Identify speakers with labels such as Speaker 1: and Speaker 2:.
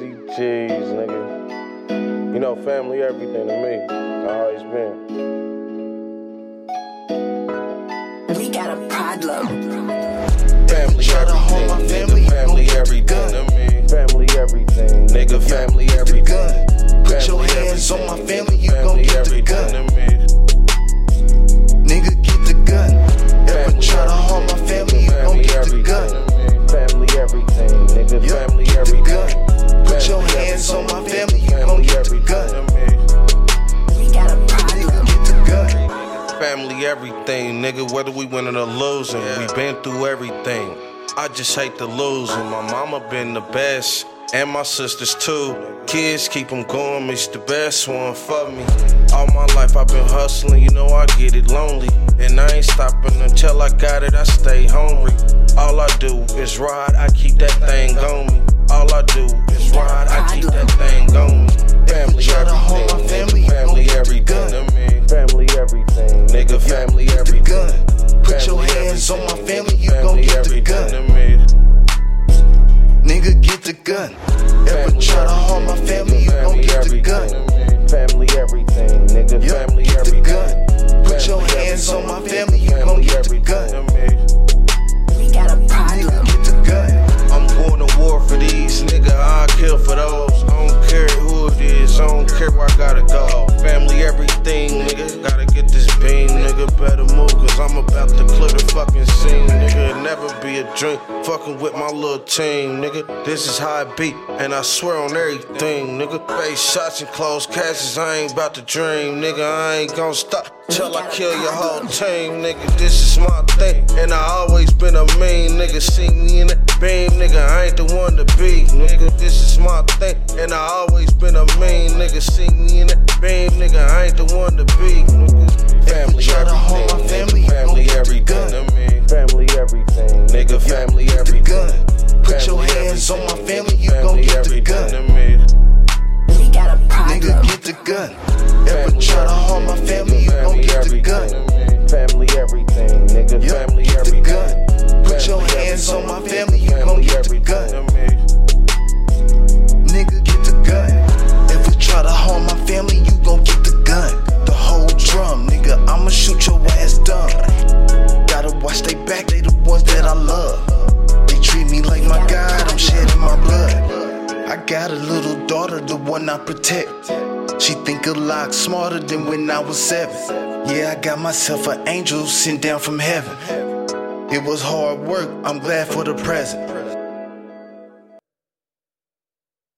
Speaker 1: CGs,
Speaker 2: nigga.
Speaker 1: You know,
Speaker 2: family everything to me. Always been.
Speaker 3: We got a problem.
Speaker 2: Family everything, nigga, whether we winning or losing, we been through everything. I just hate to losing. my mama been the best, and my sisters too. Kids keep them going, me's the best one for me. All my life I've been hustling, you know I get it lonely. And I ain't stopping until I got it, I stay hungry. All I do is ride, I keep that thing on
Speaker 1: gun.
Speaker 2: Nigga,
Speaker 1: get the gun. Ever try to harm my
Speaker 2: never be a dream. Fucking with my little team, nigga. This is how it be, and I swear on everything, nigga. Face shots and close catches, I ain't about to dream, nigga. I ain't gonna stop till I kill your whole team, nigga. This is my thing, and I always been a mean nigga. See me in that beam, nigga. I ain't the one to be, nigga. This is my thing, and I always been a mean nigga. See me in that beam, nigga. I ain't the one to be,
Speaker 1: gon' get the gun.
Speaker 2: to me.
Speaker 3: We got a
Speaker 1: Nigga, get the gun. Ever try to harm my got a little daughter, the one I protect. She think a lot smarter than when I was seven. Yeah, I got myself an angel sent down from heaven. It was hard work, I'm glad for the present.